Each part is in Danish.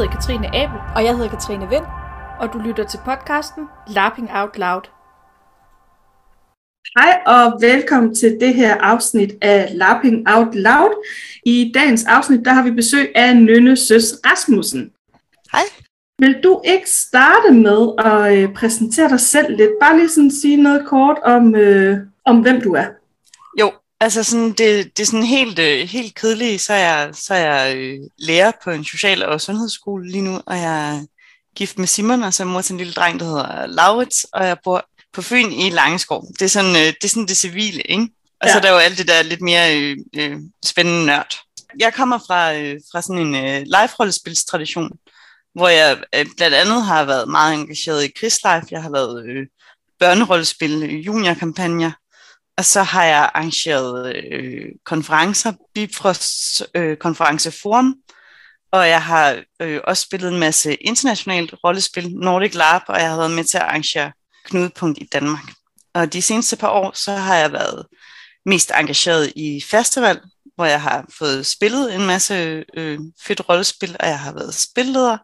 hedder Katrine Abel, Og jeg hedder Katrine Vind. og du lytter til podcasten Lapping Out Loud. Hej og velkommen til det her afsnit af Lapping Out Loud. I dagens afsnit der har vi besøg af Nynne Søs Rasmussen. Hej. Vil du ikke starte med at øh, præsentere dig selv lidt? Bare lige sådan sige noget kort om, øh, om hvem du er. Jo, altså sådan, det, det er sådan helt, øh, helt kedeligt, så er jeg, så er jeg øh, lærer på en social- og sundhedsskole lige nu, og jeg er gift med Simon, og så er mor til en lille dreng, der hedder Laurits, og jeg bor på Fyn i Langeskov. Det er sådan øh, det, er sådan det civile, ikke? Og ja. så er der jo alt det der lidt mere øh, øh, spændende nørd. Jeg kommer fra, øh, fra sådan en øh, live-rollespilstradition, hvor jeg øh, blandt andet har været meget engageret i krigslife. Jeg har lavet øh, børnerollespil, juniorkampagner, og så har jeg arrangeret øh, konferencer, Bifrost øh, konferenceforum, og jeg har øh, også spillet en masse internationalt rollespil, Nordic Lab, og jeg har været med til at arrangere knudepunkt i Danmark. Og de seneste par år, så har jeg været mest engageret i festival, hvor jeg har fået spillet en masse øh, fedt rollespil, og jeg har været spilleder,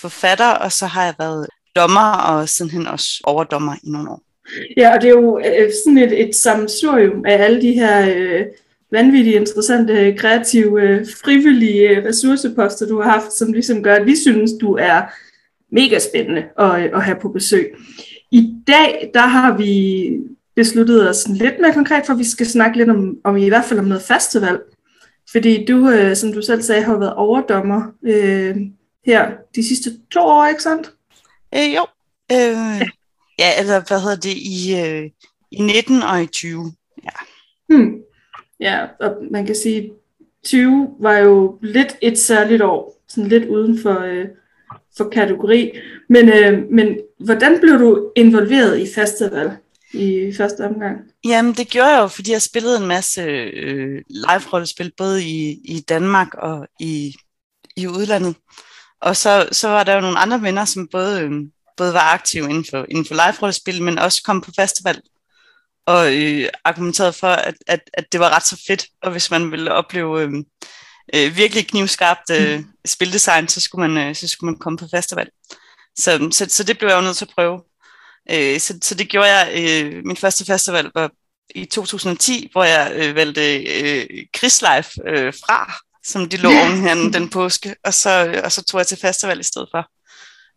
forfatter, og så har jeg været dommer og sidenhen også overdommer i nogle år. Ja, og det er jo øh, sådan et, et sammensurium af alle de her øh, vanvittigt interessante, kreative, øh, frivillige øh, ressourceposter, du har haft, som ligesom gør, at vi synes, du er mega spændende at, øh, at have på besøg. I dag, der har vi besluttet os lidt mere konkret, for vi skal snakke lidt om, om i hvert fald om noget festival. Fordi du, øh, som du selv sagde, har været overdommer øh, her de sidste to år, ikke sandt? Øh, jo. Øh, ja, eller hvad hedder det, i, øh, i 19 og i 20. Hmm. Ja, og man kan sige, 20 var jo lidt et særligt år, sådan lidt uden for, øh, for kategori. Men, øh, men hvordan blev du involveret i festival i første omgang? Jamen, det gjorde jeg jo, fordi jeg spillede en masse øh, live-rollespil, både i, i Danmark og i, i udlandet. Og så, så var der jo nogle andre venner, som både, øh, både var aktive inden for, inden for live-rollespil, men også kom på festival og øh, argumenterede for, at, at, at det var ret så fedt, og hvis man ville opleve øh, øh, virkelig knivskarpt øh, spildesign, så skulle, man, øh, så skulle man komme på festival. Så, så, så det blev jeg jo nødt til at prøve. Øh, så, så det gjorde jeg. Øh, min første festival var i 2010, hvor jeg øh, valgte øh, Krigslife øh, fra, som de lå oven her den påske, og så, og så tog jeg til festival i stedet for.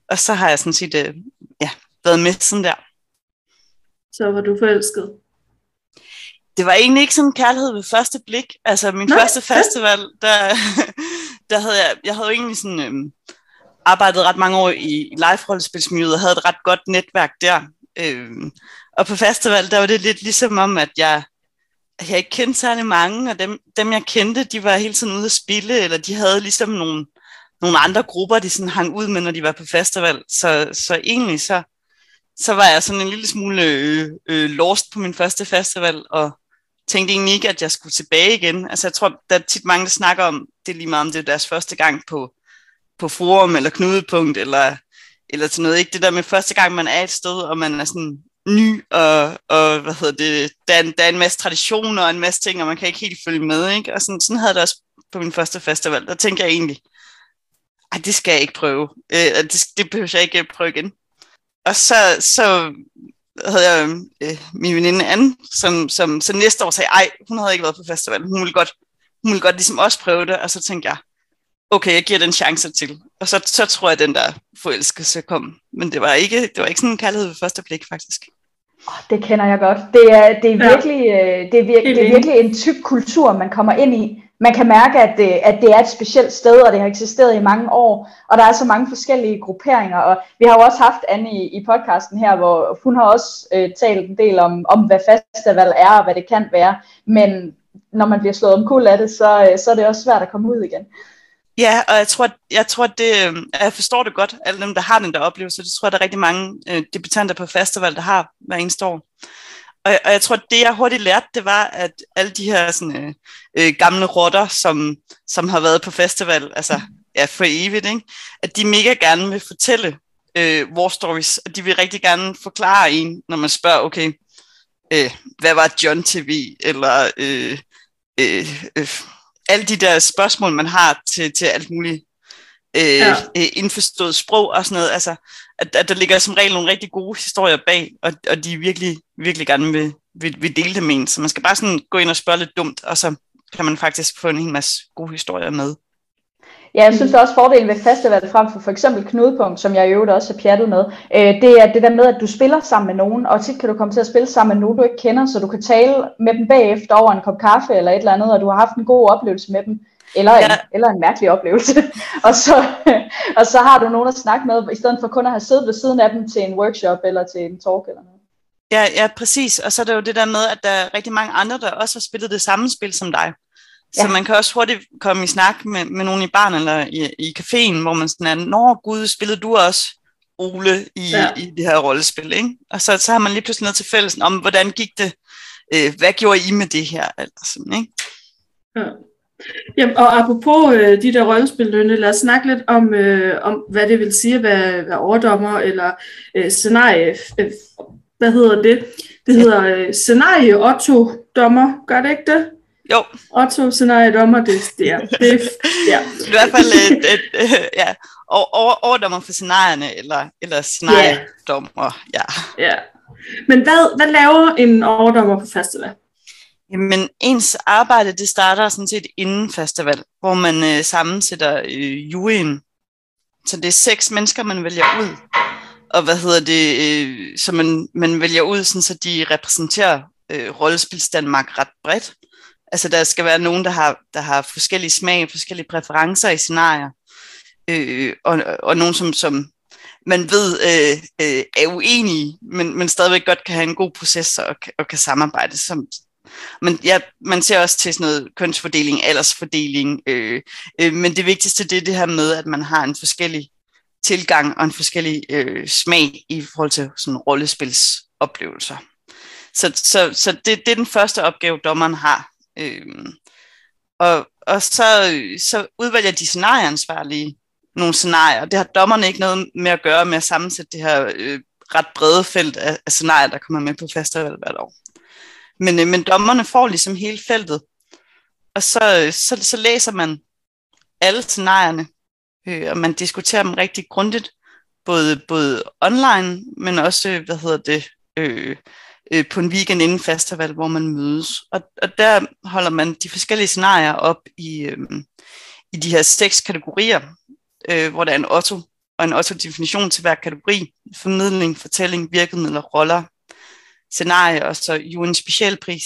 Og så har jeg sådan set øh, ja, været med sådan der. Så var du forelsket. Det var egentlig ikke sådan kærlighed ved første blik. Altså min Nej, første festival, der, der havde jeg, jeg havde egentlig sådan, øhm, arbejdet ret mange år i live-rollespilsmiljøet og havde et ret godt netværk der. Øhm, og på festival, der var det lidt ligesom om, at jeg, jeg ikke kendte særlig mange, og dem, dem jeg kendte, de var hele tiden ude at spille, eller de havde ligesom nogle, nogle andre grupper, de sådan hang ud med, når de var på festival. Så, så egentlig så, så var jeg sådan en lille smule øh, øh, lost på min første festival, og tænkte egentlig ikke, at jeg skulle tilbage igen. Altså jeg tror, der er tit mange, der snakker om, det er lige meget om det er deres første gang på, på forum eller knudepunkt, eller, eller til noget. Ikke det der med første gang, man er et sted, og man er sådan ny, og, og hvad hedder det, der er, en, der er en masse traditioner og en masse ting, og man kan ikke helt følge med. Ikke? Og sådan, sådan havde det også på min første festival. Der tænker jeg egentlig, ej, det skal jeg ikke prøve. Øh, det, det behøver jeg ikke prøve igen. Og så, så havde jeg øh, min veninde Anne, som, som så næste år sagde, ej, hun havde ikke været på festival, hun ville godt, hun ville godt ligesom også prøve det, og så tænkte jeg, okay, jeg giver den chance til. Og så, så tror jeg, at den der forelskelse kom. Men det var ikke, det var ikke sådan en kærlighed ved første blik, faktisk. Det kender jeg godt. Det er, det er, Ja. virkelig, øh, det er, vir- Helt det er virkelig en tyk kultur, man kommer ind i. Man kan mærke, at det, at det er et specielt sted, og det har eksisteret i mange år, og der er så mange forskellige grupperinger. Og vi har jo også haft Anne i, i podcasten her, hvor hun har også øh, talt en del om, om, hvad festival er, og hvad det kan være. Men når man bliver slået omkuld af det, så, øh, så er det også svært at komme ud igen. Ja, og jeg tror, jeg tror det, øh, jeg forstår det godt, alle dem, der har den der oplevelse, det tror jeg, der er rigtig mange øh, debutanter på festival, der har hver eneste år. Og, og jeg tror, det jeg hurtigt lærte, det var, at alle de her sådan, øh, øh, gamle rotter, som, som har været på festival, altså ja, for evigt, ikke? at de mega gerne vil fortælle øh, war stories, og de vil rigtig gerne forklare en, når man spørger, okay, øh, hvad var John TV, eller øh, øh, øh, alle de der spørgsmål, man har til, til alt muligt øh, ja. øh, indforstået sprog og sådan noget. Altså, at, at der ligger som regel nogle rigtig gode historier bag, og, og de virkelig, virkelig gerne vil, vil, vil dele det med en. Så man skal bare sådan gå ind og spørge lidt dumt, og så kan man faktisk få en hel masse gode historier med. Ja, jeg synes også fordelen ved festival frem for for eksempel Knudepunkt, som jeg i øvrigt også har pjattet med, øh, det er det der med, at du spiller sammen med nogen, og tit kan du komme til at spille sammen med nogen, du ikke kender, så du kan tale med dem bagefter over en kop kaffe eller et eller andet, og du har haft en god oplevelse med dem, eller en, ja. eller en mærkelig oplevelse. og, så, og så har du nogen at snakke med, i stedet for kun at have siddet ved siden af dem til en workshop eller til en talk eller noget. Ja, ja, præcis. Og så er det jo det der med, at der er rigtig mange andre, der også har spillet det samme spil som dig. Så ja. man kan også hurtigt komme i snak med, med nogen i barn eller i, i caféen, hvor man sådan er, Nå gud, spillede du også Ole i, ja. i det her rollespil, ikke? Og så, så har man lige pludselig noget til fælles om, hvordan gik det, øh, hvad gjorde I med det her, eller sådan, ikke? Ja. Jamen, og apropos øh, de der rollespil, lad os snakke lidt om, øh, om hvad det vil sige at være, være overdommer, eller øh, scenarie, øh, hvad hedder det? Det hedder øh, scenarie Otto-dommer, gør det ikke det? Jo. Otto scenarie dommer, det, det er det, ja. I hvert fald et, et, et, ja, over, overdommer for scenarierne, eller, eller scenariedommer, ja. ja. Men hvad, hvad laver en overdommer på festival? Jamen, ens arbejde, det starter sådan set inden festival, hvor man øh, sammensætter øh, juryen. Så det er seks mennesker, man vælger ud. Og hvad hedder det, øh, så man, man vælger ud, sådan, så de repræsenterer øh, rollespils Danmark ret bredt. Altså der skal være nogen, der har, der har forskellige smag, forskellige præferencer i scenarier, øh, og, og nogen, som, som man ved øh, øh, er uenige, men, men stadigvæk godt kan have en god proces og, og kan samarbejde. Som, men ja, man ser også til sådan noget kønsfordeling, aldersfordeling, øh, øh, men det vigtigste det er det her med, at man har en forskellig tilgang og en forskellig øh, smag i forhold til sådan rollespilsoplevelser. Så, så, så det, det er den første opgave, dommeren har. Øh, og, og så, så udvælger de scenarieansvarlige nogle scenarier. Det har dommerne ikke noget med at gøre med at sammensætte det her øh, ret brede felt af, af scenarier, der kommer med på festival hvert år. Men, øh, men dommerne får ligesom hele feltet, og så, øh, så, så læser man alle scenarierne, øh, og man diskuterer dem rigtig grundigt, både, både online, men også, øh, hvad hedder det, øh, øh, på en weekend inden festival, hvor man mødes. Og, og der holder man de forskellige scenarier op i, øh, i de her seks kategorier, øh, hvor der er en Otto, og en Otto-definition til hver kategori, formidling, fortælling, virkemidler, roller, scenarie og så jo en specialpris.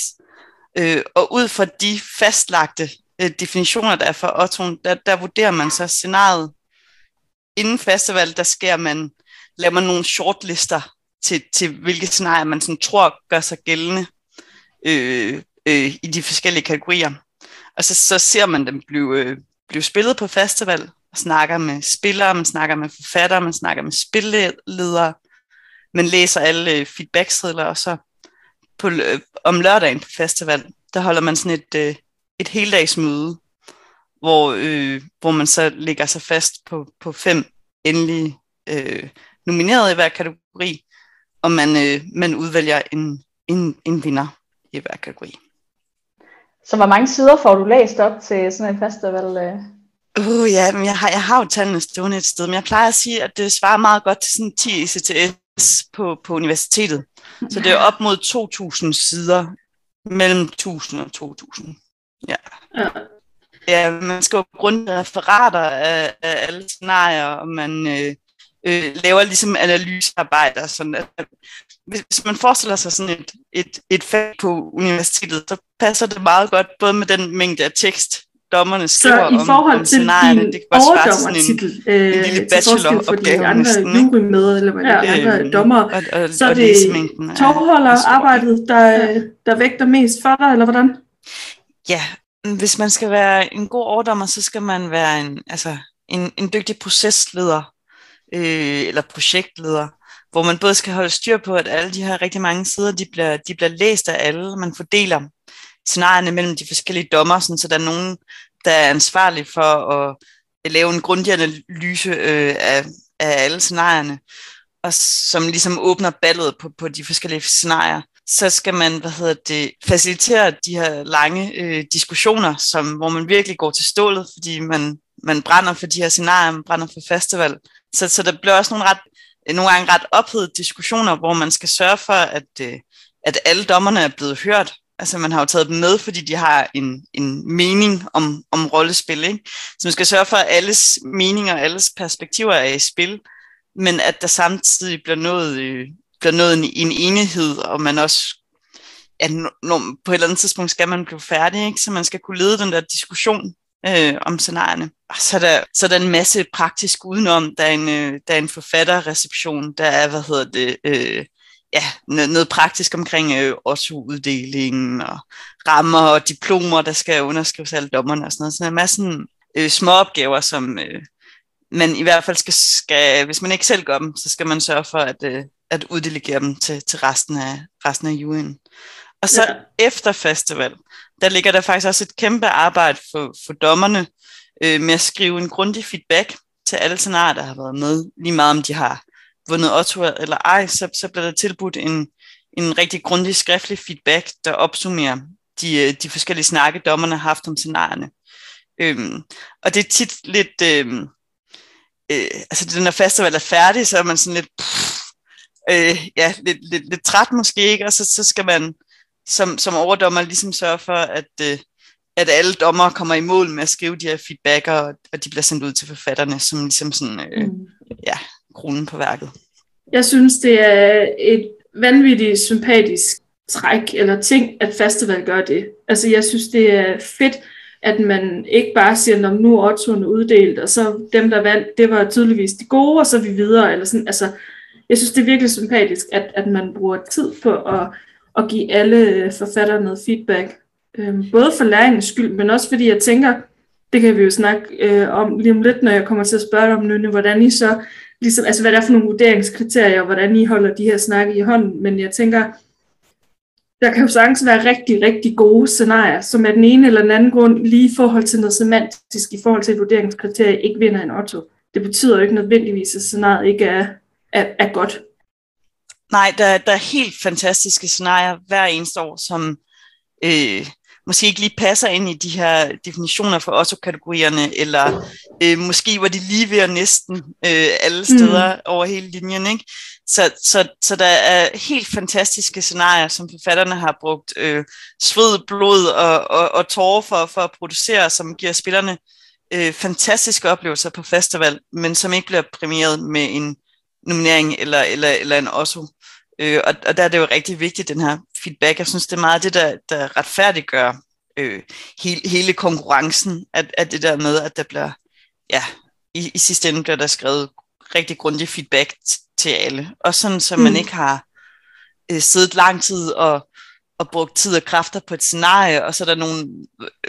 Øh, og ud fra de fastlagte øh, definitioner, der er for Otto, der, der vurderer man så scenariet. Inden festival, der sker man, laver man nogle shortlister til, til hvilke scenarier man sådan tror gør sig gældende øh, øh, i de forskellige kategorier. Og så, så ser man dem blive, øh, blive spillet på festival, og snakker med spillere, man snakker med forfattere, man snakker med spilledere, man læser alle øh, feedbacksedler, og så på, øh, om lørdagen på festival, der holder man sådan et, øh, et heldagsmøde, hvor, øh, hvor man så lægger sig fast på, på fem endelige øh, nominerede i hver kategori, og man, øh, man udvælger en, en, en vinder i hver kategori. Så hvor mange sider får du læst op til sådan en festival? Øh? Uh, ja, men jeg har, jeg har jo tallene stående et sted, men jeg plejer at sige, at det svarer meget godt til sådan 10 ECTS på, på universitetet. Så det er op mod 2.000 sider, mellem 1.000 og 2.000. Ja. ja. Ja, man skal jo grunde referater af, af alle scenarier, og man, øh, øh, laver ligesom analysearbejde. Sådan at, hvis man forestiller sig sådan et, et, et fag på universitetet, så passer det meget godt både med den mængde af tekst, dommerne skriver så i forhold om, til din det kan overdommertitel, en, en lille bacheloropgave de andre med, eller hvad ja. andre øh, dommer, og, og, så er det tovholderarbejdet, der, der vægter mest for dig, eller hvordan? Ja, hvis man skal være en god overdommer, så skal man være en, altså, en, en dygtig procesleder, øh, eller projektleder, hvor man både skal holde styr på, at alle de her rigtig mange sider, de bliver, de bliver læst af alle. Man fordeler scenarierne mellem de forskellige dommer, sådan, så der er nogen, der er ansvarlig for at, lave en grundig analyse øh, af, af alle scenarierne, og som ligesom åbner ballet på, på de forskellige scenarier. så skal man hvad hedder det, facilitere de her lange øh, diskussioner, som, hvor man virkelig går til stålet, fordi man, man brænder for de her scenarier, man brænder for festival. Så, så der bliver også nogle, ret, nogle gange ret ophedede diskussioner, hvor man skal sørge for, at, øh, at alle dommerne er blevet hørt. Altså man har jo taget dem med, fordi de har en, en mening om, om rollespil. Ikke? Så man skal sørge for, at alles meninger og alles perspektiver er i spil, men at der samtidig bliver nået, øh, bliver nået en, en enighed, og man også at når, på et eller andet tidspunkt skal man blive færdig, ikke? så man skal kunne lede den der diskussion øh, om scenarierne. Og så er, der, så er der en masse praktisk udenom. Der er en, øh, der er en forfatterreception, der er, hvad hedder det, øh, ja, noget, noget praktisk omkring øh, Otto-uddelingen og rammer og diplomer, der skal underskrives alle dommerne og sådan noget. Så er en masse øh, små opgaver, som øh, man i hvert fald skal, skal, hvis man ikke selv gør dem, så skal man sørge for at, øh, at uddelegere dem til, til resten af, resten af juryen. Og så ja. efter festival, der ligger der faktisk også et kæmpe arbejde for, for dommerne øh, med at skrive en grundig feedback til alle scenarier, der har været med, lige meget om de har vundet Otto eller ej, så, så bliver der tilbudt en, en rigtig grundig skriftlig feedback, der opsummerer de, øh, de forskellige snakke, dommerne har haft om scenarierne. Øhm, og det er tit lidt, øhm, øh, altså når festival er færdig, så er man sådan lidt, pff, øh, ja, lidt, lidt, lidt træt måske, ikke? og så, så skal man som, som overdommer ligesom sørge for, at, øh, at alle dommer kommer i mål med at skrive de her feedbacker, og, og de bliver sendt ud til forfatterne, som ligesom sådan, øh, mm. ja, kronen på værket. Jeg synes, det er et vanvittigt sympatisk træk eller ting, at festival gør det. Altså, jeg synes, det er fedt, at man ikke bare siger, at nu er Otto'en uddelt, og så dem, der vandt, det var tydeligvis de gode, og så er vi videre. Eller sådan. Altså, jeg synes, det er virkelig sympatisk, at, at man bruger tid på at, at give alle forfattere noget feedback. Øhm, både for læringens skyld, men også fordi jeg tænker, det kan vi jo snakke øh, om lige om lidt, når jeg kommer til at spørge om nu, hvordan I så ligesom, altså hvad det er for nogle vurderingskriterier, og hvordan I holder de her snakke i hånden, men jeg tænker, der kan jo sagtens være rigtig, rigtig gode scenarier, som af den ene eller den anden grund lige i forhold til noget semantisk, i forhold til et vurderingskriterie, ikke vinder en Otto. Det betyder jo ikke nødvendigvis, at scenariet ikke er, er, er godt. Nej, der, der er helt fantastiske scenarier hver eneste år, som øh, måske ikke lige passer ind i de her definitioner for også-kategorierne, eller øh, måske var de lige ved at næsten øh, alle steder mm. over hele linjen. Ikke? Så, så, så der er helt fantastiske scenarier, som forfatterne har brugt øh, sved, blod og, og, og tårer for, for at producere, som giver spillerne øh, fantastiske oplevelser på festival, men som ikke bliver præmieret med en nominering eller, eller, eller en også. Øh, og, og der er det jo rigtig vigtigt, den her feedback. Jeg synes, det er meget det, der, der retfærdiggør øh, hele, hele konkurrencen, at, at det der med, at der bliver, ja, i, i sidste ende bliver der skrevet rigtig grundig feedback til alle. Og sådan, så mm. man ikke har øh, siddet lang tid og, og brugt tid og kræfter på et scenarie, og så er der nogle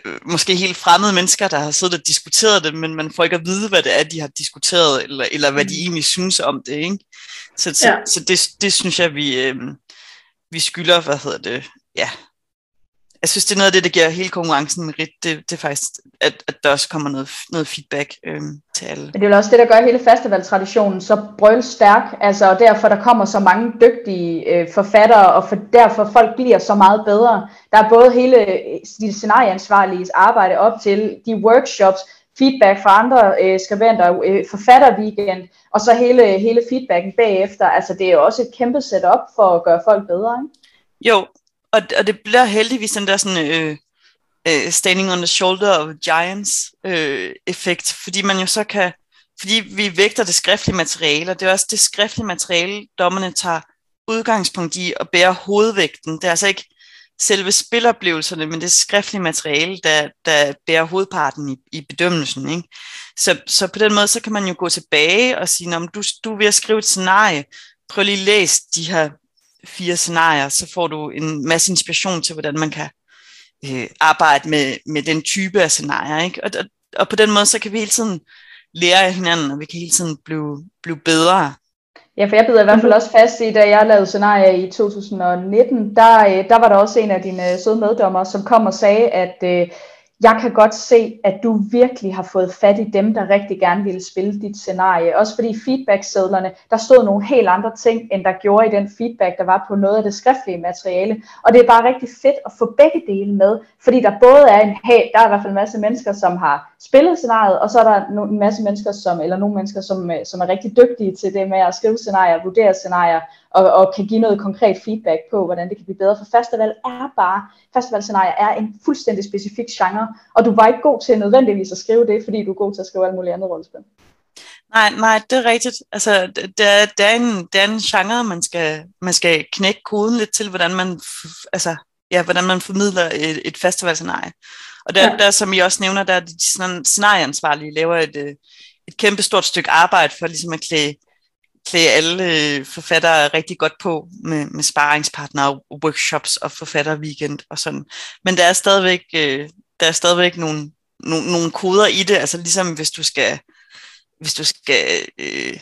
øh, måske helt fremmede mennesker, der har siddet og diskuteret det, men man får ikke at vide, hvad det er, de har diskuteret, eller, eller hvad de mm. egentlig synes om det. Ikke? Så, så, ja. så det, det synes jeg, vi, øh, vi skylder, hvad hedder det, ja, jeg synes, det er noget af det, der giver hele konkurrencen merit, det, det er faktisk, at, at der også kommer noget, noget feedback øhm, til alle. Men det er jo også det, der gør hele festivaltraditionen så brøl stærk, altså, og derfor der kommer så mange dygtige øh, forfattere, og for, derfor folk bliver så meget bedre. Der er både hele de scenarieansvarlige arbejde op til de workshops, feedback fra andre øh, skribenter, øh, forfatterweekend, og så hele, hele feedbacken bagefter. Altså det er jo også et kæmpe setup for at gøre folk bedre, ikke? Jo, og, og det bliver heldigvis den der sådan, øh, øh, standing on the shoulder of giants øh, effekt, fordi man jo så kan, fordi vi vægter det skriftlige materiale, og det er også det skriftlige materiale, dommerne tager udgangspunkt i og bærer hovedvægten. Det er altså ikke selve spiloplevelserne, men det skriftlige materiale, der, der bærer hovedparten i, i bedømmelsen. Ikke? Så, så på den måde, så kan man jo gå tilbage og sige, du, du er ved at skrive et scenarie, prøv lige at læse de her fire scenarier, så får du en masse inspiration til, hvordan man kan øh, arbejde med, med den type af scenarier. Ikke? Og, og, og på den måde, så kan vi hele tiden lære af hinanden, og vi kan hele tiden blive, blive bedre. Ja, for jeg bider i hvert fald også fast i, da jeg lavede scenarier i 2019, der, øh, der var der også en af dine søde meddommer, som kom og sagde, at øh, jeg kan godt se, at du virkelig har fået fat i dem, der rigtig gerne ville spille dit scenarie. Også fordi feedbacksedlerne, der stod nogle helt andre ting, end der gjorde i den feedback, der var på noget af det skriftlige materiale. Og det er bare rigtig fedt at få begge dele med, fordi der både er en, hey, der er i hvert fald en masse mennesker, som har spillet scenariet, og så er der en masse mennesker, som, eller nogle mennesker, som, øh, som er rigtig dygtige til det med at skrive scenarier, vurdere scenarier, og, og kan give noget konkret feedback på, hvordan det kan blive bedre. For festival er bare, festivalscenarier er en fuldstændig specifik genre, og du var ikke god til nødvendigvis at skrive det, fordi du er god til at skrive alt muligt andet rollespil. Nej, nej, det er rigtigt. Altså, det er, det er, en, det er en genre, man skal, man skal knække koden lidt til, hvordan man, altså, ja, hvordan man formidler et, et festivalscenarie. Og der, ja. der, som I også nævner, der er de scenarieansvarlige laver et, øh, et kæmpe stort stykke arbejde for ligesom at klæde, klæde alle øh, forfattere rigtig godt på med, med sparringspartnere workshops og forfatterweekend og sådan. Men der er stadigvæk, øh, der er stadigvæk nogle, nogle, nogle koder i det, altså ligesom hvis du skal, hvis du skal øh,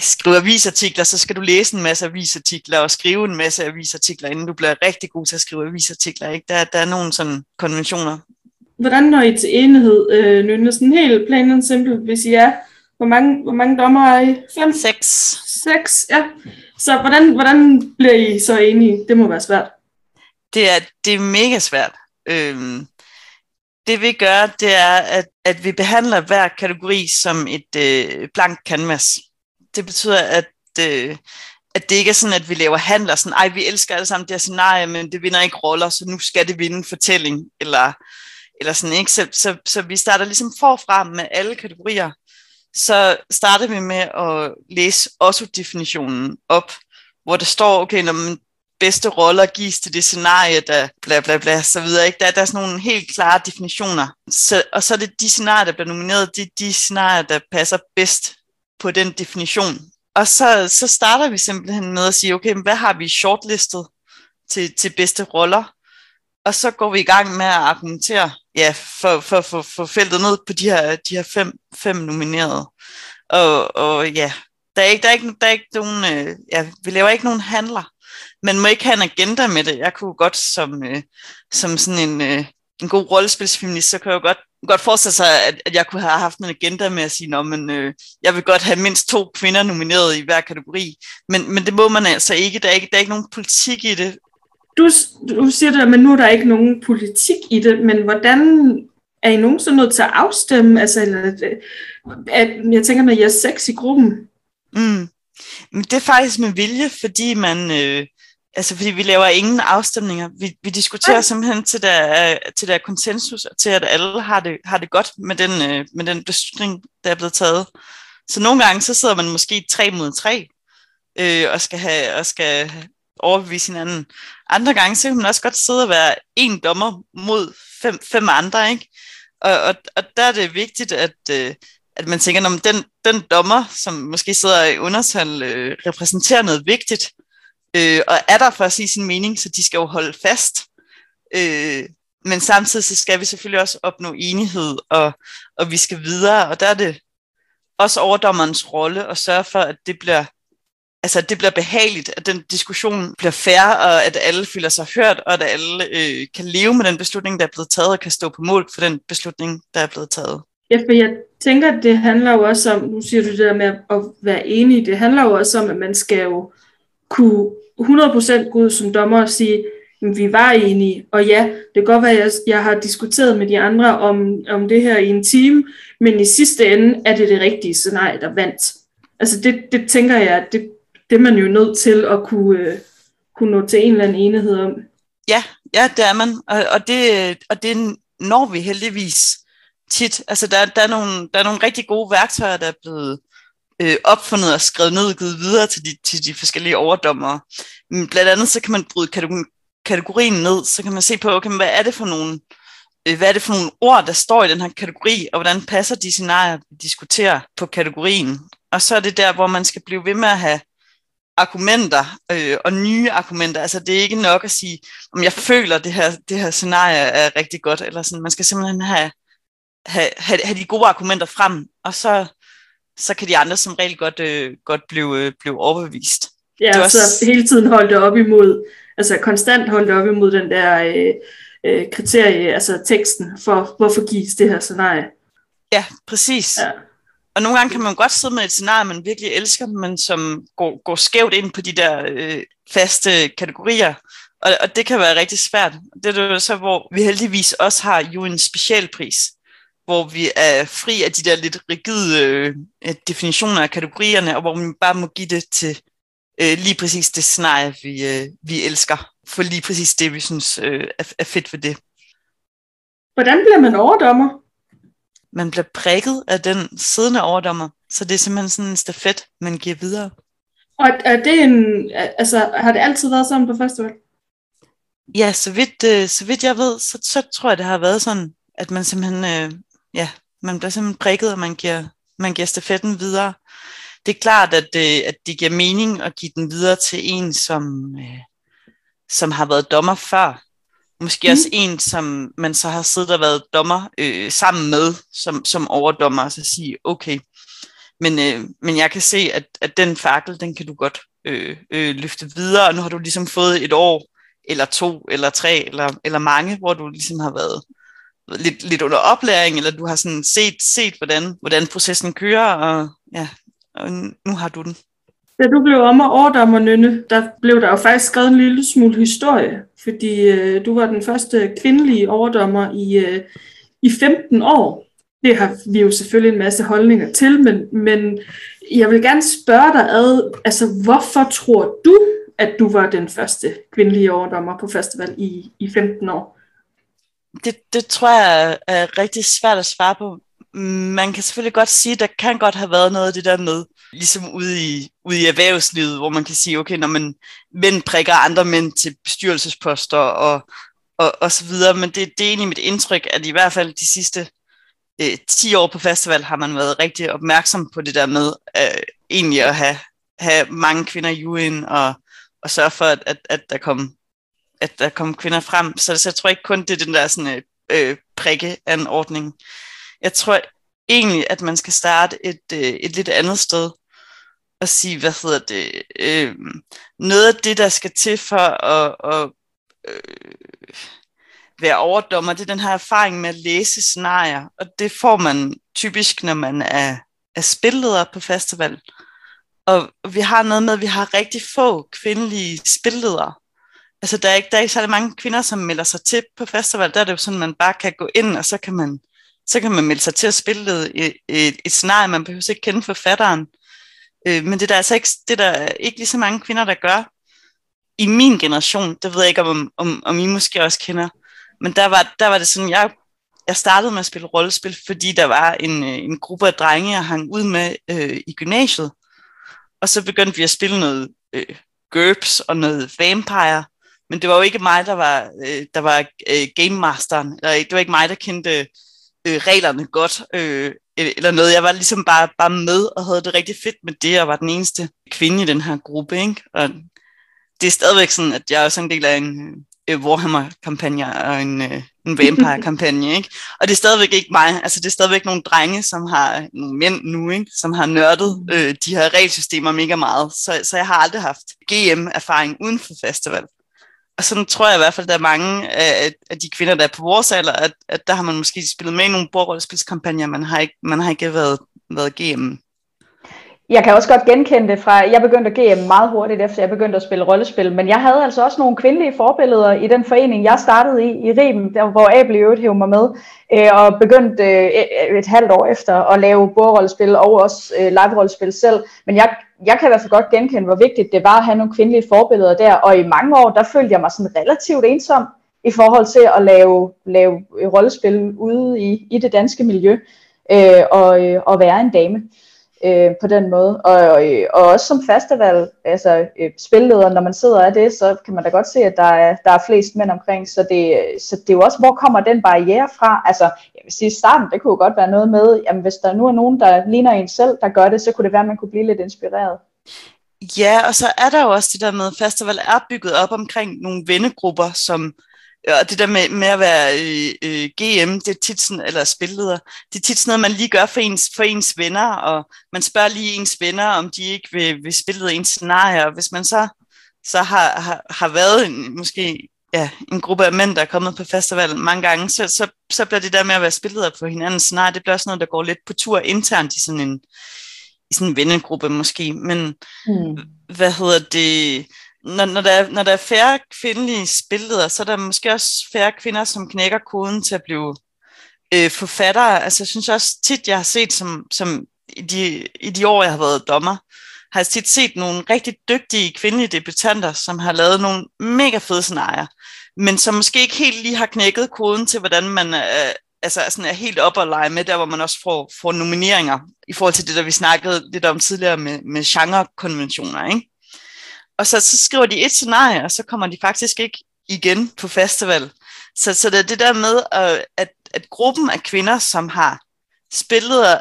skrive avisartikler, så skal du læse en masse avisartikler og skrive en masse avisartikler, inden du bliver rigtig god til at skrive avisartikler. Ikke? Der, der er nogle sådan konventioner. Hvordan når I til enighed, øh, Nynne? Sådan helt plain and simple, hvis I er hvor mange, hvor mange dommer er I? Fem? Seks. Seks, ja. Så hvordan, hvordan bliver I så enige? Det må være svært. Det er, det er mega svært. Øhm, det vi gør, det er, at, at vi behandler hver kategori som et øh, blank canvas. Det betyder, at, øh, at det ikke er sådan, at vi laver handler sådan, ej, vi elsker alle sammen det her scenarie, men det vinder ikke roller, så nu skal det vinde en fortælling, eller, eller sådan, ikke? Så, så, så vi starter ligesom forfra med alle kategorier, så starter vi med at læse også definitionen op, hvor der står, okay, når man bedste roller gives til det scenarie, der bla bla bla, så videre. Ikke? Der, der er sådan nogle helt klare definitioner. Så, og så er det de scenarier, der bliver nomineret, det er de scenarier, der passer bedst på den definition. Og så, så starter vi simpelthen med at sige, okay, hvad har vi shortlistet til, til bedste roller? Og så går vi i gang med at argumentere ja, for, for, for, for feltet ned på de her, de her fem, fem nominerede. Og, og ja, der er ikke, der er ikke, der er ikke nogen, øh, ja, vi laver ikke nogen handler. Man må ikke have en agenda med det. Jeg kunne godt som, øh, som sådan en, øh, en god rollespilsfeminist, så kan jeg godt, godt forestille sig, at, at jeg kunne have haft en agenda med at sige, at øh, jeg vil godt have mindst to kvinder nomineret i hver kategori. Men, men det må man altså ikke. Der er ikke, der er ikke nogen politik i det du, du siger det, men nu er der ikke nogen politik i det, men hvordan er I nogensinde nødt til at afstemme? Altså, eller, at, jeg tænker, når I er seks i gruppen. Mm. Men det er faktisk med vilje, fordi man, øh, altså fordi vi laver ingen afstemninger. Vi, vi diskuterer ja. simpelthen til der, til der konsensus, og til at alle har det, har det godt med den, øh, med den beslutning, der er blevet taget. Så nogle gange, så sidder man måske tre mod tre, øh, og skal have, og skal overbevise hinanden. Andre gange, så kan man også godt sidde og være en dommer mod fem, fem andre, ikke? Og, og, og der er det vigtigt, at, øh, at man tænker, om den, den dommer, som måske sidder i undertal, øh, repræsenterer noget vigtigt, øh, og er der for at sige sin mening, så de skal jo holde fast. Øh, men samtidig så skal vi selvfølgelig også opnå enighed, og, og vi skal videre, og der er det også overdommerens rolle at sørge for, at det bliver altså, at det bliver behageligt, at den diskussion bliver fair, og at alle føler sig hørt, og at alle øh, kan leve med den beslutning, der er blevet taget, og kan stå på mål for den beslutning, der er blevet taget. Ja, for jeg tænker, at det handler jo også om, nu siger du det der med at være enig, det handler jo også om, at man skal jo kunne 100% gå ud som dommer og sige, at vi var enige, og ja, det kan godt være, at jeg, jeg har diskuteret med de andre om, om det her i en time, men i sidste ende er det det rigtige scenarie, der vandt. Altså det, det tænker jeg, det, det er man jo nødt til at kunne, øh, kunne nå til en eller anden enighed om. Ja, ja det er man, og, og, det, og det når vi heldigvis tit. Altså der, der, er nogle, der er nogle rigtig gode værktøjer, der er blevet øh, opfundet og skrevet ned og givet videre til de, til de forskellige overdommere. Men blandt andet så kan man bryde kategorien ned, så kan man se på, okay, hvad er det for nogle øh, hvad er det for nogle ord, der står i den her kategori, og hvordan passer de scenarier, vi diskuterer på kategorien. Og så er det der, hvor man skal blive ved med at have argumenter øh, og nye argumenter. Altså det er ikke nok at sige, om jeg føler, at det her, det her scenarie er rigtig godt, eller sådan. Man skal simpelthen have, have, have, have de gode argumenter frem, og så, så kan de andre som regel godt, øh, godt blive, øh, blive overbevist. Ja, det også... så hele tiden holde det op imod, altså konstant holde det op imod den der, øh, øh, kriterie, altså teksten, for hvorfor gives det her scenarie. Ja, præcis. Ja. Og nogle gange kan man godt sidde med et scenarie, man virkelig elsker, men som går, går skævt ind på de der øh, faste kategorier. Og, og det kan være rigtig svært. Det er jo så, hvor vi heldigvis også har jo en specialpris, hvor vi er fri af de der lidt rigide øh, definitioner af kategorierne, og hvor man bare må give det til øh, lige præcis det scenarie, vi, øh, vi elsker. For lige præcis det, vi synes øh, er, er fedt ved det. Hvordan bliver man overdommer? Man bliver prikket af den siddende overdommer. Så det er simpelthen sådan en stafet, man giver videre. Og er det en, altså, har det altid været sådan på festival? Ja, så vidt, øh, så vidt jeg ved, så, så tror jeg, det har været sådan, at man simpelthen, øh, ja, man bliver simpelthen prikket, og man giver, man giver stafetten videre. Det er klart, at, øh, at det giver mening at give den videre til en, som, øh, som har været dommer før. Måske mm. også en, som man så har siddet og været dommer øh, sammen med, som, som overdommer, og så sige, okay, men, øh, men jeg kan se, at, at den fakkel, den kan du godt øh, øh, løfte videre, og nu har du ligesom fået et år, eller to, eller tre, eller, eller mange, hvor du ligesom har været lidt, lidt under oplæring, eller du har sådan set, set hvordan, hvordan processen kører, og ja, og nu har du den. Da du blev om- og overdommer, Nynne, der blev der jo faktisk skrevet en lille smule historie, fordi øh, du var den første kvindelige overdommer i, øh, i 15 år. Det har vi jo selvfølgelig en masse holdninger til, men, men jeg vil gerne spørge dig ad, altså hvorfor tror du, at du var den første kvindelige overdommer på festival i, i 15 år? Det, det tror jeg er rigtig svært at svare på. Man kan selvfølgelig godt sige, at der kan godt have været noget af det der med, ligesom ude i, ude i erhvervslivet, hvor man kan sige, okay, når man mænd prikker andre mænd til bestyrelsesposter og, og, og så videre, men det, det er egentlig mit indtryk, at i hvert fald de sidste øh, 10 år på festival har man været rigtig opmærksom på det der med øh, egentlig at have, have mange kvinder i juryen og, og sørge for, at, at, at der kom at der kom kvinder frem. Så, så jeg tror ikke kun, det er den der sådan, øh, øh prikke en ordning jeg tror egentlig, at man skal starte et, øh, et lidt andet sted og sige, hvad hedder det, øh, noget af det, der skal til for at, at øh, være overdommer, det er den her erfaring med at læse scenarier, og det får man typisk, når man er, er spilleder på festival. Og vi har noget med, at vi har rigtig få kvindelige spilledere. Altså, der er ikke, der er ikke særlig mange kvinder, som melder sig til på festival. Der er det jo sådan, at man bare kan gå ind, og så kan man, så kan man melde sig til at spille et, et, et scenarie. Man behøver ikke kende forfatteren. Øh, men det er der altså ikke, det er der ikke lige så mange kvinder, der gør. I min generation, det ved jeg ikke, om, om, om I måske også kender, men der var, der var det sådan, jeg, jeg startede med at spille rollespil, fordi der var en, øh, en gruppe af drenge, jeg hang ud med øh, i gymnasiet. Og så begyndte vi at spille noget øh, GURPS og noget Vampire, men det var jo ikke mig, der var, øh, der var øh, game masteren. Eller, det var ikke mig, der kendte øh, reglerne godt. Øh, e-, eller noget. Jeg var ligesom bare, bare med og havde det rigtig fedt med det, og var den eneste kvinde i den her gruppe. Ikke? Og det er stadigvæk sådan, at jeg er også en del af en øh, Warhammer-kampagne og en, øh, en Vampire-kampagne. Ikke? Og det er stadigvæk ikke mig. Altså, det er stadigvæk nogle drenge, som har nogle mænd nu, ikke? som har nørdet øh, de her regelsystemer mega meget. Så, så jeg har aldrig haft GM-erfaring uden for festival. Og sådan tror jeg i hvert fald, der er mange af, af de kvinder, der er på vores alder, at, at der har man måske spillet med i nogle bordrollespilskampagner, man har ikke, man har ikke været, været GM. Jeg kan også godt genkende det fra, jeg begyndte at GM meget hurtigt efter jeg begyndte at spille rollespil, men jeg havde altså også nogle kvindelige forbilleder i den forening, jeg startede i, i Riben, der, hvor Abel i øvrigt hævde mig med, øh, og begyndte øh, et halvt år efter at lave bordrollespil og også øh, live-rollespil selv. Men jeg, jeg kan i hvert fald godt genkende, hvor vigtigt det var at have nogle kvindelige forbilleder der, og i mange år, der følte jeg mig sådan relativt ensom i forhold til at lave, lave rollespil ude i, i det danske miljø, øh, og, øh, og være en dame øh, på den måde. Og, og, og også som festival, altså øh, spilleder, når man sidder af det, så kan man da godt se, at der er, der er flest mænd omkring. Så det, så det er jo også, hvor kommer den barriere fra? Altså, vil sige, starten, det kunne jo godt være noget med, jamen hvis der nu er nogen, der ligner en selv, der gør det, så kunne det være, at man kunne blive lidt inspireret. Ja, og så er der jo også det der med, at festival er bygget op omkring nogle vennegrupper, som øh, og det der med, med at være øh, øh, GM, det er tit sådan, eller spilleder, det er tit sådan noget, man lige gør for ens, for ens venner, og man spørger lige ens venner, om de ikke vil, vil spille ens scenarier, og hvis man så, så har, har, har været en, måske ja, en gruppe af mænd, der er kommet på festival mange gange, så, så, så bliver det der med at være spilleder på hinanden snart, det bliver også noget, der går lidt på tur internt i sådan en, i sådan en vennegruppe måske, men mm. hvad hedder det, når, når, der er, når der er færre kvindelige spilledere, så er der måske også færre kvinder, som knækker koden til at blive øh, forfattere. Altså jeg synes også tit, jeg har set som, som i, de, i de år, jeg har været dommer, har jeg tit set nogle rigtig dygtige kvindelige debutanter, som har lavet nogle mega fede scenarier, men som måske ikke helt lige har knækket koden til, hvordan man øh, altså, sådan er helt op og lege med, der hvor man også får, får nomineringer, i forhold til det, der vi snakkede lidt om tidligere med, med genrekonventioner. Ikke? Og så, så skriver de et scenarie, og så kommer de faktisk ikke igen på festival. Så, så det er det der med, at, at, at gruppen af kvinder, som har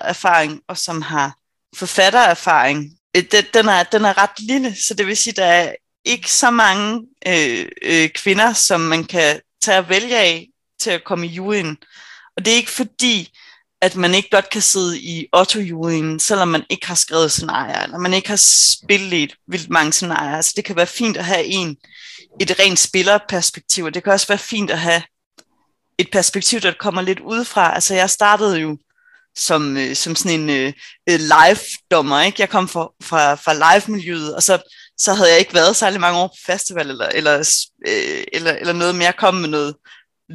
erfaring og som har forfattererfaring, Øh, den, den, er, den er ret lille, så det vil sige, at der er ikke så mange øh, øh, kvinder, som man kan tage og vælge af til at komme i juryen. Og det er ikke fordi, at man ikke godt kan sidde i Otto-juryen, selvom man ikke har skrevet scenarier, eller man ikke har spillet vildt mange scenarier. Så det kan være fint at have en, et rent spillerperspektiv, og det kan også være fint at have et perspektiv, der kommer lidt udefra. Altså jeg startede jo som, øh, som sådan en øh, øh live-dommer, ikke? Jeg kom fra, fra, fra live-miljøet, og så, så havde jeg ikke været særlig mange år på festival, eller, eller, øh, eller, eller noget mere, kom med noget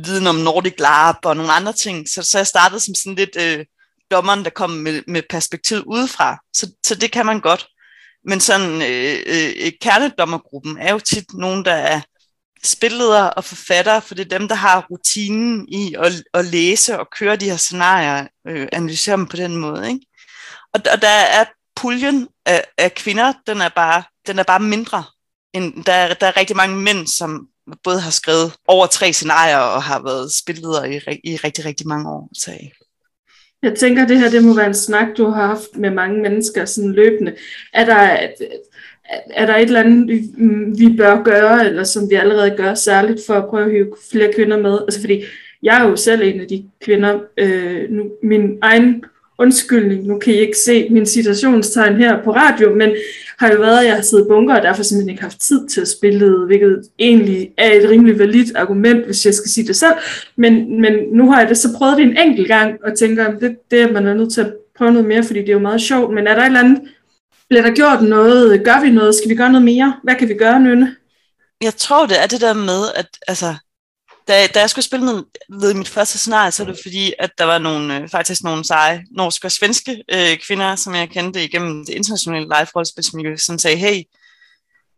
viden om Nordic Lab og nogle andre ting. Så, så jeg startede som sådan lidt øh, dommeren, der kom med, med perspektiv udefra. Så, så det kan man godt. Men sådan øh, øh, øh kernedommergruppen er jo tit nogen, der er spilledere og forfattere, for det er dem, der har rutinen i at, at læse og køre de her scenarier, øh, analysere dem på den måde. Ikke? Og, og der er puljen af, af kvinder, den er bare, den er bare mindre. End, der, der er rigtig mange mænd, som både har skrevet over tre scenarier og har været spilleder i, i rigtig, rigtig mange år. Så. Jeg tænker, det her det må være en snak, du har haft med mange mennesker sådan løbende. Er der, er der et eller andet, mm, vi bør gøre, eller som vi allerede gør særligt for at prøve at hive flere kvinder med? Altså fordi jeg er jo selv en af de kvinder, øh, nu, min egen undskyldning, nu kan I ikke se min citationstegn her på radio, men har jo været, at jeg har siddet bunker, og derfor simpelthen ikke haft tid til at spille det, hvilket egentlig er et rimelig validt argument, hvis jeg skal sige det selv. Men, men nu har jeg det så prøvet det en enkelt gang, og tænker, at det, det er man er nødt til at prøve noget mere, fordi det er jo meget sjovt. Men er der et eller andet, bliver der gjort noget? Gør vi noget? Skal vi gøre noget mere? Hvad kan vi gøre, Nynne? Jeg tror, det er det der med, at altså, da, da jeg skulle spille med, ved mit første scenarie, så er det fordi, at der var nogle, øh, faktisk nogle seje norske og svenske øh, kvinder, som jeg kendte igennem det internationale live-rollespilsmiljø, som sagde, hey,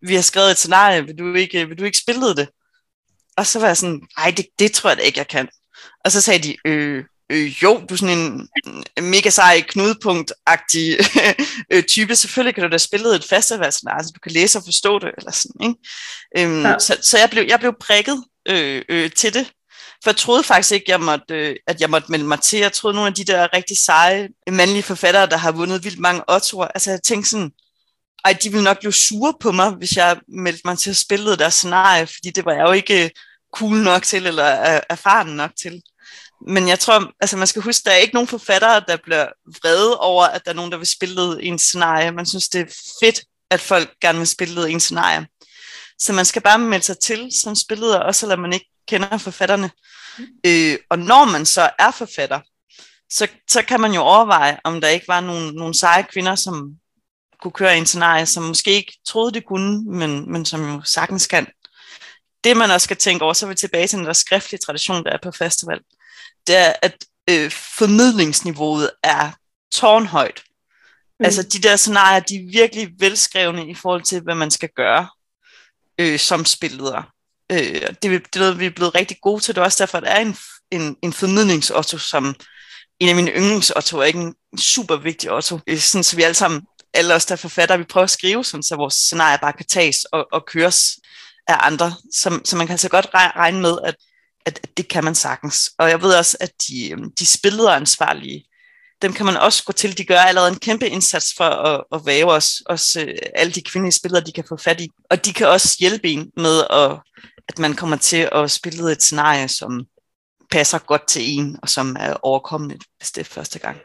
vi har skrevet et scenarie, vil du ikke, øh, vil du ikke spille det? Og så var jeg sådan, nej, det, det tror jeg da ikke, jeg kan. Og så sagde de, øh, øh, jo, du er sådan en mega sej knudepunkt-agtig øh, type. Selvfølgelig kan du da spille et festivalscenarie, altså du kan læse og forstå det, eller sådan, ikke? Øhm, ja. Så, så jeg, blev, jeg blev prikket øh, øh, til det. For jeg troede faktisk ikke, jeg måtte, øh, at jeg måtte melde mig til. Jeg troede nogle af de der rigtig seje mandlige forfattere, der har vundet vildt mange ottoer. Altså jeg tænkte sådan, ej, de ville nok blive sure på mig, hvis jeg meldte mig til at spille deres scenarie, fordi det var jeg jo ikke cool nok til, eller erfaren nok til. Men jeg tror, altså man skal huske, der er ikke nogen forfattere, der bliver vrede over, at der er nogen, der vil spille en scenarie. Man synes, det er fedt, at folk gerne vil spille en scenarie. Så man skal bare melde sig til som spilleder, også selvom man ikke kender forfatterne. Øh, og når man så er forfatter, så, så kan man jo overveje, om der ikke var nogle, nogle seje kvinder, som kunne køre en scenarie, som måske ikke troede, det kunne, men, men som jo sagtens kan. Det man også skal tænke over, så er vi tilbage til den der skriftlige tradition, der er på festival, det er, at øh, formidlingsniveauet er tårnhøjt. Mm. Altså de der scenarier, de er virkelig velskrevne i forhold til, hvad man skal gøre øh, som spilleder. Øh, det, det er noget, vi er blevet rigtig gode til. Det er også derfor, at der er en, en, en formidlingsotto, som en af mine yndlingsotto er ikke en super vigtig otto. Sådan, så vi alle sammen, alle os der forfatter, vi prøver at skrive, sådan, så vores scenarier bare kan tages og, og køres af andre. Så, så man kan altså godt regne med, at, at, at det kan man sagtens. Og jeg ved også, at de, de de spilleransvarlige, dem kan man også gå til. De gør allerede en kæmpe indsats for at, at væve os, os øh, alle de kvindelige spillere, de kan få fat i. Og de kan også hjælpe en med, at, at man kommer til at spille et scenarie, som passer godt til en, og som er overkommeligt, hvis det er første gang.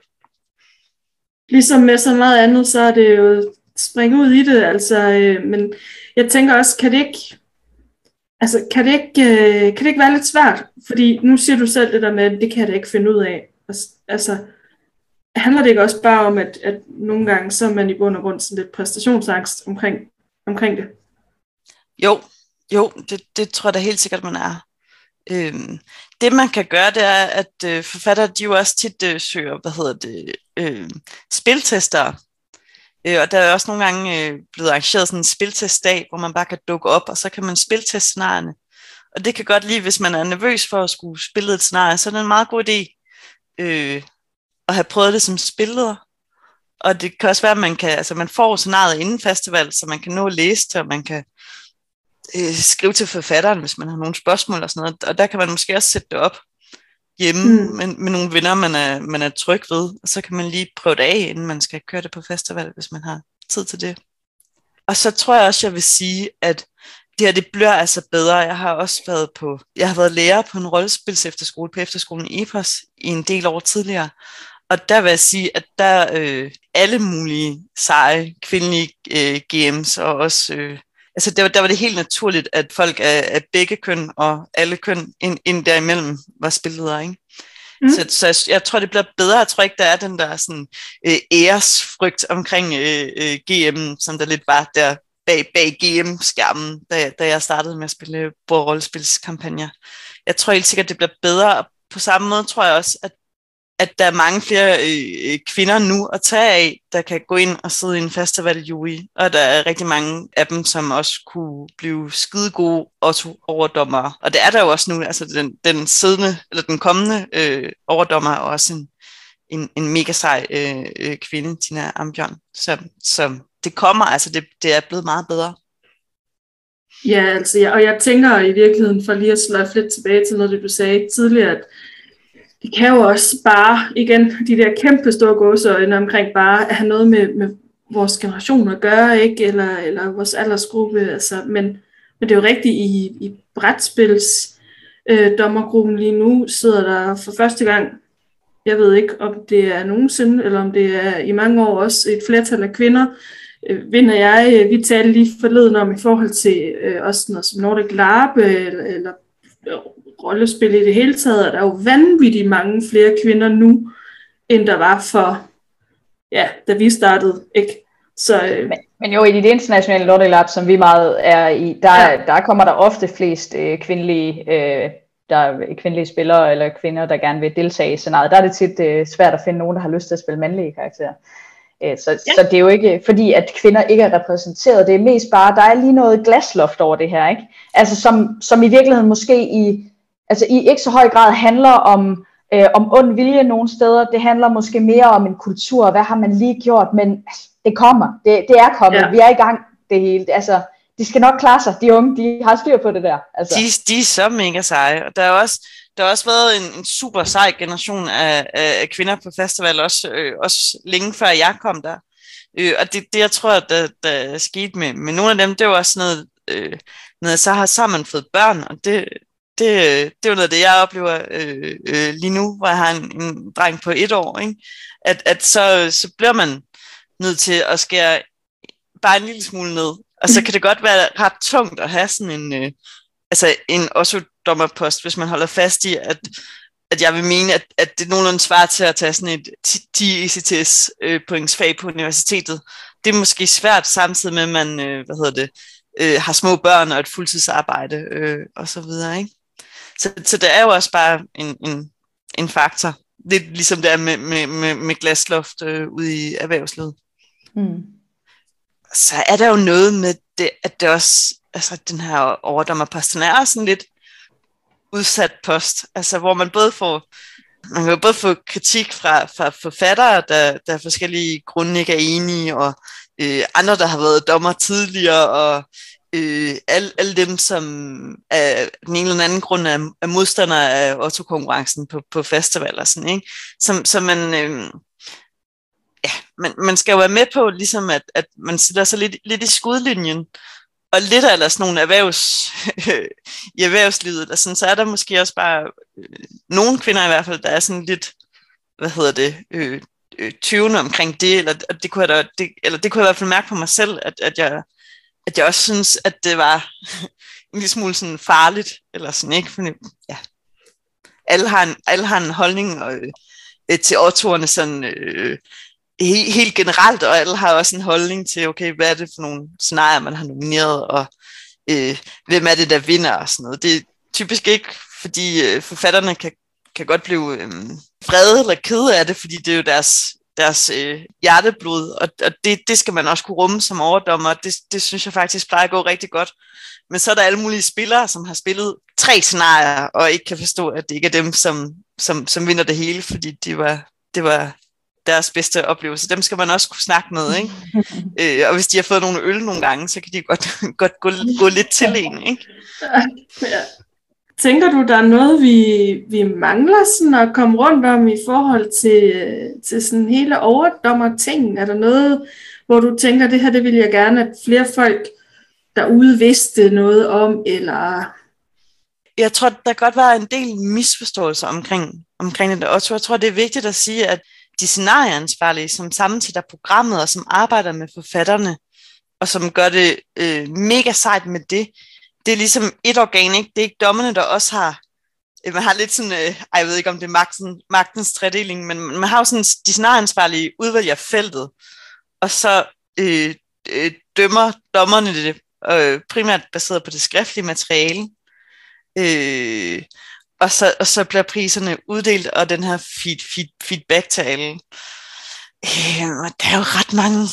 Ligesom med så meget andet, så er det jo springe ud i det, altså, øh, men jeg tænker også, kan det ikke altså, kan det, ikke, øh, kan det ikke være lidt svært? Fordi nu siger du selv det der med, at det kan jeg da ikke finde ud af. Altså, handler det ikke også bare om, at, at nogle gange så er man i bund og grund sådan lidt præstationsangst omkring, omkring det? Jo, jo, det, det tror jeg da helt sikkert, man er. Øhm, det man kan gøre, det er, at øh, forfattere, de jo også tit øh, søger, hvad hedder det, øh, spiltester. Øh, og der er også nogle gange øh, blevet arrangeret sådan en spiltestdag, hvor man bare kan dukke op, og så kan man spilteste scenarierne. Og det kan godt lide, hvis man er nervøs for at skulle spille et scenarie, så er det en meget god idé øh, at have prøvet det som spilleder. Og det kan også være, at man, kan, altså man får scenariet inden festival, så man kan nå at læse det, og man kan øh, skrive til forfatteren, hvis man har nogle spørgsmål og sådan noget. Og der kan man måske også sætte det op hjemme mm. med, med nogle venner, man er, man er tryg ved. Og så kan man lige prøve det af, inden man skal køre det på festival, hvis man har tid til det. Og så tror jeg også, jeg vil sige, at det her, det bliver altså bedre. Jeg har også været på, jeg har været lærer på en rollespils efterskole på efterskolen EPOS i en del år tidligere. Og der vil jeg sige, at der øh, alle mulige seje kvindelige øh, GM's og også øh, altså der, der var det helt naturligt, at folk af, af begge køn og alle køn ind, ind derimellem var spilledere, ikke? Mm. Så, så jeg, jeg tror, det bliver bedre. Jeg tror ikke, der er den der sådan, øh, æresfrygt omkring øh, øh, GM, som der lidt var der bag, bag GM-skærmen, da, da jeg startede med at spille bordrollespilskampagner. Jeg tror helt sikkert, det bliver bedre. På samme måde tror jeg også, at at der er mange flere øh, øh, kvinder nu at tage af, der kan gå ind og sidde i en festivaljury, og der er rigtig mange af dem, som også kunne blive skide gode overdommere. Og det er der jo også nu, altså den, den siddende, eller den kommende øh, overdommer er også en, en, en mega sej øh, øh, kvinde, Tina Ambjørn. Så, så det kommer, altså det, det er blevet meget bedre. Ja, altså, ja, og jeg tænker i virkeligheden, for lige at slå lidt tilbage til noget, det du sagde tidligere, at det kan jo også bare, igen, de der kæmpe store gåseøjne omkring bare at have noget med, med vores generation at gøre, ikke? Eller, eller vores aldersgruppe. Altså, men, men det er jo rigtigt, i, i brætspils øh, dommergruppen lige nu sidder der for første gang, jeg ved ikke, om det er nogensinde, eller om det er i mange år også et flertal af kvinder, øh, vinder jeg, øh, vi talte lige forleden om i forhold til øh, også noget som Nordic LARP, øh, eller, eller rollespil i det hele taget, er der jo vanvittigt mange flere kvinder nu, end der var for, ja, da vi startede, ikke? Så, øh, men, men jo, i det internationale Lottery Lab, som vi meget er i, der, ja. der kommer der ofte flest øh, kvindelige, øh, der er kvindelige spillere eller kvinder, der gerne vil deltage i scenariet. Der er det tit øh, svært at finde nogen, der har lyst til at spille mandlige karakterer. Øh, så, ja. så det er jo ikke fordi, at kvinder ikke er repræsenteret. Det er mest bare, der er lige noget glasloft over det her. ikke? Altså som, som i virkeligheden måske i altså i ikke så høj grad handler om, øh, om ond vilje nogle steder. Det handler måske mere om en kultur. Hvad har man lige gjort? Men altså, det kommer. Det, det er kommet. Ja. Vi er i gang det hele. Altså, de skal nok klare sig. De unge, de har styr på det der. Altså. De, de er så mega seje. Og der er også, der har også været en, en super sej generation af, af kvinder på festival, også, øh, også længe før jeg kom der. Øh, og det, det, jeg tror, der, der skete med, med nogle af dem, det var også noget, øh, noget så har, man fået børn, og det, det, det er jo noget af det, jeg oplever øh, øh, lige nu, hvor jeg har en, en dreng på et år, ikke? At, at så, så bliver man nødt til at skære bare en lille smule ned. Og så kan det godt være ret tungt at have sådan en, øh, altså en også dommerpost, hvis man holder fast i, at, at jeg vil mene, at, at det er nogenlunde svært til at tage sådan et 10 ECTS øh, pointsfag på universitetet. Det er måske svært samtidig med, at man øh, hvad hedder det, øh, har små børn og et fuldtidsarbejde øh, og så videre. Ikke? Så, så det er jo også bare en, en, en faktor. Det er ligesom det er med, med, med, med glasloft øh, ude i erhvervslivet. Mm. Så er der jo noget med det, at det også, altså den her overdommerposten er sådan lidt udsat post, altså hvor man både får, man kan jo både få kritik fra, fra forfattere, der, der af forskellige grunde ikke er enige, og øh, andre, der har været dommer tidligere, og øh, alle, alle dem, som af den ene eller anden grund er, er modstandere af autokonkurrencen på, på festivaler. Sådan, ikke? Som, så man, øh, ja, man, man skal jo være med på, ligesom at, at man sætter sig lidt, lidt i skudlinjen, og lidt af sådan nogle erhvervs, i erhvervslivet, og sådan, så er der måske også bare øh, nogle kvinder i hvert fald, der er sådan lidt, hvad hedder det, øh, øh, tyvende omkring det, eller det kunne jeg da, det, eller det kunne jeg i hvert fald mærke på mig selv, at, at jeg at jeg også synes, at det var en lille smule sådan farligt, eller sådan, ikke? Fordi, ja. Alle har en, alle har en holdning og, øh til årtorerne sådan øh, helt, helt generelt, og alle har også en holdning til, okay, hvad er det for nogle scenarier, man har nomineret, og øh, hvem er det, der vinder, og sådan noget. Det er typisk ikke, fordi øh, forfatterne kan, kan godt blive øh, vrede eller kede af det, fordi det er jo deres deres øh, hjerteblod, og, og det, det skal man også kunne rumme som overdommer, det, det synes jeg faktisk plejer at gå rigtig godt. Men så er der alle mulige spillere, som har spillet tre scenarier, og ikke kan forstå, at det ikke er dem, som, som, som vinder det hele, fordi det var, det var deres bedste oplevelse. Dem skal man også kunne snakke med, ikke? øh, og hvis de har fået nogle øl nogle gange, så kan de godt, godt gå, gå lidt til en, ikke? Ja. Tænker du, der er noget, vi, vi mangler sådan at komme rundt om i forhold til, til sådan hele overdommer ting? Er der noget, hvor du tænker, det her det vil jeg gerne, at flere folk derude vidste noget om, eller... Jeg tror, der godt var en del misforståelser omkring, omkring det, og jeg tror, det er vigtigt at sige, at de scenarieansvarlige, som sammensætter programmet, og som arbejder med forfatterne, og som gør det øh, mega sejt med det, det er ligesom et organ, ikke? Det er ikke dommerne, der også har, øh, man har lidt sådan, øh, ej, jeg ved ikke om det er magten, magtens tredeling, men man har jo sådan, de scenarieansvarlige udvælger feltet, og så øh, øh, dømmer dommerne det øh, primært baseret på det skriftlige materiale, øh, og, så, og så bliver priserne uddelt, og den her feed, feed, feedback til alle. Øh, der er jo ret mange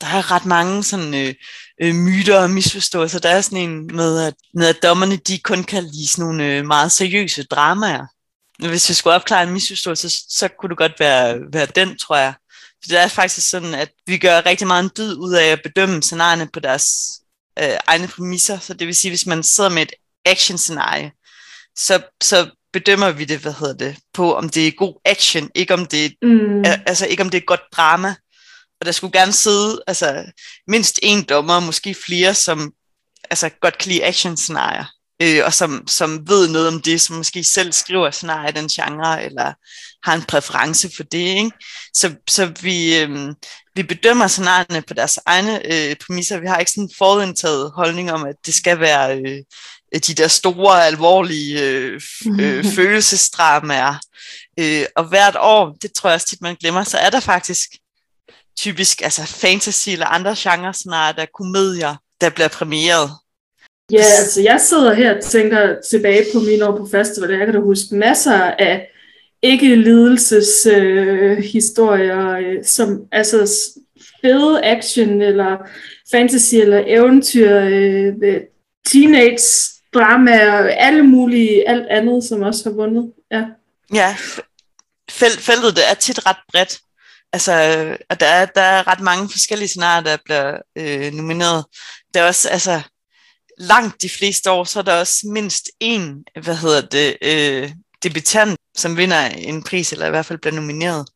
der er ret mange sådan, øh, øh, myter og misforståelser. Der er sådan en med, at, med, at dommerne de kun kan lide sådan nogle øh, meget seriøse dramaer. Hvis jeg skulle opklare en misforståelse, så, så kunne det godt være, være den, tror jeg. For det er faktisk sådan, at vi gør rigtig meget en dyd ud af at bedømme scenarierne på deres øh, egne præmisser. Så det vil sige, hvis man sidder med et action-scenarie, så, så bedømmer vi det, hvad hedder det, på om det er god action, ikke om det er, mm. altså ikke om det er godt drama. Og der skulle gerne sidde altså, mindst en dommer, måske flere, som altså, godt kan lide action-scenarier, øh, og som, som ved noget om det, som måske selv skriver scenarier i den genre, eller har en præference for det. Ikke? Så, så vi, øh, vi bedømmer scenarierne på deres egne øh, præmisser. Vi har ikke sådan en forudindtaget holdning om, at det skal være øh, de der store, alvorlige øh, øh, følelsesdramaer. Øh, og hvert år, det tror jeg også tit, man glemmer, så er der faktisk typisk altså fantasy eller andre genrer, snart der komedier, der bliver premieret. Ja, altså jeg sidder her og tænker tilbage på mine år på festival, jeg kan da huske masser af ikke lidelseshistorier, øh, som altså fede action eller fantasy eller eventyr, øh, teenage drama og alle mulige, alt andet, som også har vundet. Ja, ja feltet det er tit ret bredt. Altså, og der er, der er ret mange forskellige scenarier, der bliver øh, nomineret. Der er også, altså, langt de fleste år, så er der også mindst én, hvad hedder det, øh, debutant, som vinder en pris, eller i hvert fald bliver nomineret.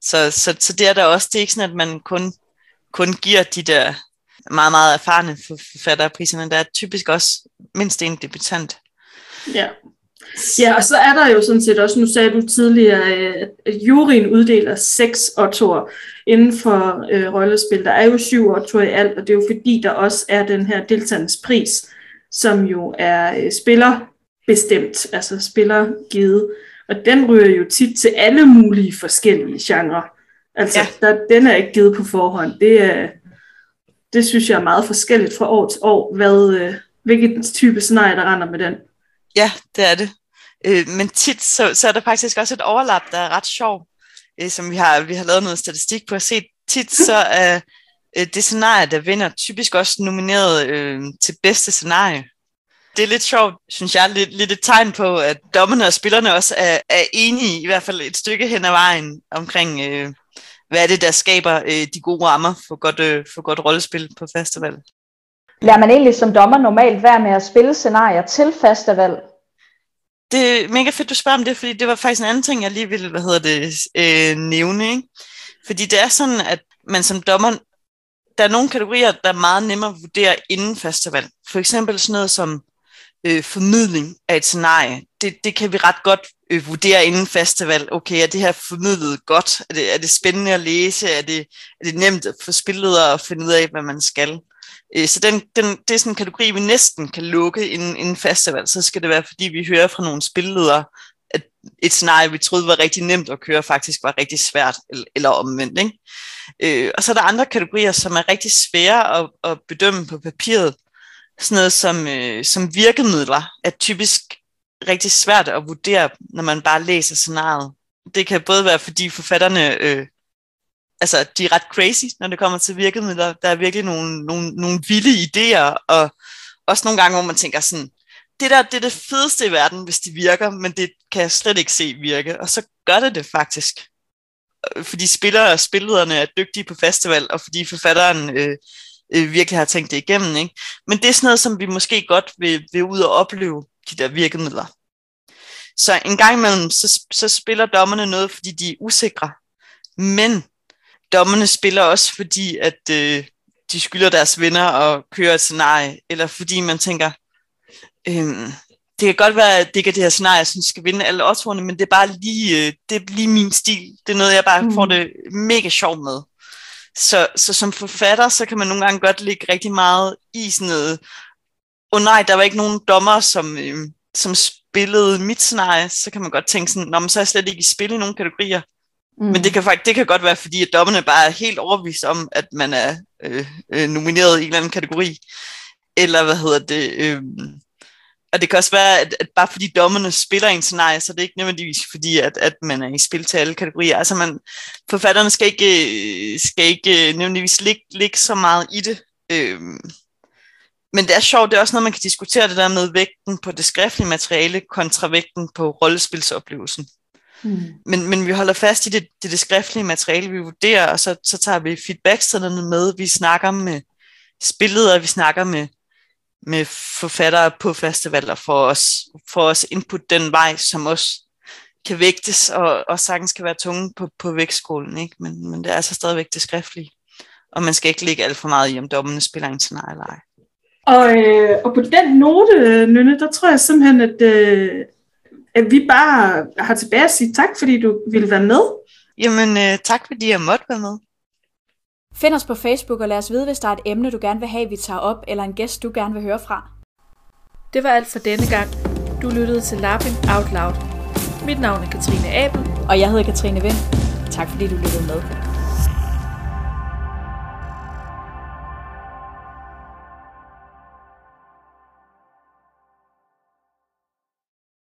Så, så, så det er der også, det er ikke sådan, at man kun, kun giver de der meget, meget erfarne forfatterpriserne. Der er typisk også mindst en debutant. Ja. Ja, og så er der jo sådan set også, nu sagde du tidligere, at juryen uddeler seks ottoer inden for øh, rollespil. Der er jo syv ottoer i alt, og det er jo fordi, der også er den her deltagernes som jo er øh, spillerbestemt, altså spillergivet. Og den ryger jo tit til alle mulige forskellige genrer. Altså, ja. der, den er ikke givet på forhånd. Det, er, det synes jeg er meget forskelligt fra år til år, hvad, øh, hvilket type scenarie, der render med den. Ja, det er det. Øh, men tit, så, så er der faktisk også et overlap, der er ret sjov, øh, som vi har, vi har lavet noget statistik på at se. Tit så er øh, det scenarie, der vinder, typisk også nomineret øh, til bedste scenarie. Det er lidt sjovt, synes jeg, lidt, lidt et tegn på, at dommerne og spillerne også er, er enige, i hvert fald et stykke hen ad vejen, omkring, øh, hvad er det, der skaber øh, de gode rammer for godt, øh, for godt rollespil på festival. Lader man egentlig som dommer normalt være med at spille scenarier til festival, det er mega fedt, du spørger om det, fordi det var faktisk en anden ting, jeg lige ville hvad hedder det, øh, nævne. Ikke? Fordi det er sådan, at man som dommer, der er nogle kategorier, der er meget nemmere at vurdere inden festival. For eksempel sådan noget som øh, formidling af et scenarie. Det, det kan vi ret godt øh, vurdere inden festival. Okay, er det her formidlet godt? Er det, er det spændende at læse? Er det, er det nemt for spillet at finde ud af, hvad man skal? Øh, så den, den, det er sådan en kategori, vi næsten kan lukke inden, inden festival. Så skal det være, fordi vi hører fra nogle spilledere, at et scenarie, vi troede var rigtig nemt at køre, faktisk var rigtig svært, eller, eller omvendt. Ikke? Øh, og så er der andre kategorier, som er rigtig svære at, at bedømme på papiret. Sådan noget som, øh, som virkemidler er typisk rigtig svært at vurdere, når man bare læser scenariet. Det kan både være, fordi forfatterne øh, altså, de er ret crazy, når det kommer til virkemidler. Der er virkelig nogle, nogle, nogle vilde idéer, og også nogle gange, hvor man tænker sådan, det der det er det fedeste i verden, hvis det virker, men det kan jeg slet ikke se virke. Og så gør det det faktisk. Øh, fordi spillere og spillederne er dygtige på festival, og fordi forfatteren øh, øh, virkelig har tænkt det igennem. Ikke? Men det er sådan noget, som vi måske godt vil, vil ud og opleve, de der virkemidler. Så en gang imellem, så, så spiller dommerne noget, fordi de er usikre. Men dommerne spiller også, fordi at øh, de skylder deres venner og kører et scenarie, eller fordi man tænker, øh, det kan godt være, at det ikke er det her scenarie, jeg synes skal vinde alle oddsvorene, men det er bare lige, øh, det er lige min stil. Det er noget, jeg bare mm. får det mega sjovt med. Så, så som forfatter, så kan man nogle gange godt ligge rigtig meget i sådan noget, åh oh nej, der var ikke nogen dommer, som, øh, som spillede mit scenarie, så kan man godt tænke sådan, Nå, men så er jeg slet ikke i spil i nogle kategorier. Mm. Men det kan faktisk det kan godt være, fordi at dommerne bare er helt overbevist om, at man er øh, øh, nomineret i en eller anden kategori. Eller hvad hedder det? Øh, og det kan også være, at, at bare fordi dommerne spiller en scenarie, så det er ikke nødvendigvis fordi, at, at man er i spil til alle kategorier. Altså man, forfatterne skal ikke, skal ikke nødvendigvis ligge, ligge så meget i det. Øh, men det er sjovt, det er også noget, man kan diskutere det der med vægten på det skriftlige materiale kontra vægten på rollespilsoplevelsen. Mm. Men, men vi holder fast i det, det, det skriftlige materiale, vi vurderer, og så, så tager vi feedbackstederne med. Vi snakker med spillet, og vi snakker med, med forfattere på festivaler for os, for os input den vej, som også kan vægtes, og, og sagtens kan være tunge på, på vægtskolen. Ikke? Men, men det er altså stadigvæk det skriftlige. Og man skal ikke ligge alt for meget i, om dommene spiller en scenarie eller ej. Og, øh, og på den note, Nynne, der tror jeg simpelthen, at, øh, at vi bare har tilbage at sige tak, fordi du ville være med. Jamen, øh, tak fordi jeg måtte være med. Find os på Facebook og lad os vide, hvis der er et emne, du gerne vil have, vi tager op, eller en gæst, du gerne vil høre fra. Det var alt for denne gang. Du lyttede til Lapping Out Loud. Mit navn er Katrine Abel. Og jeg hedder Katrine Vind. Tak fordi du lyttede med.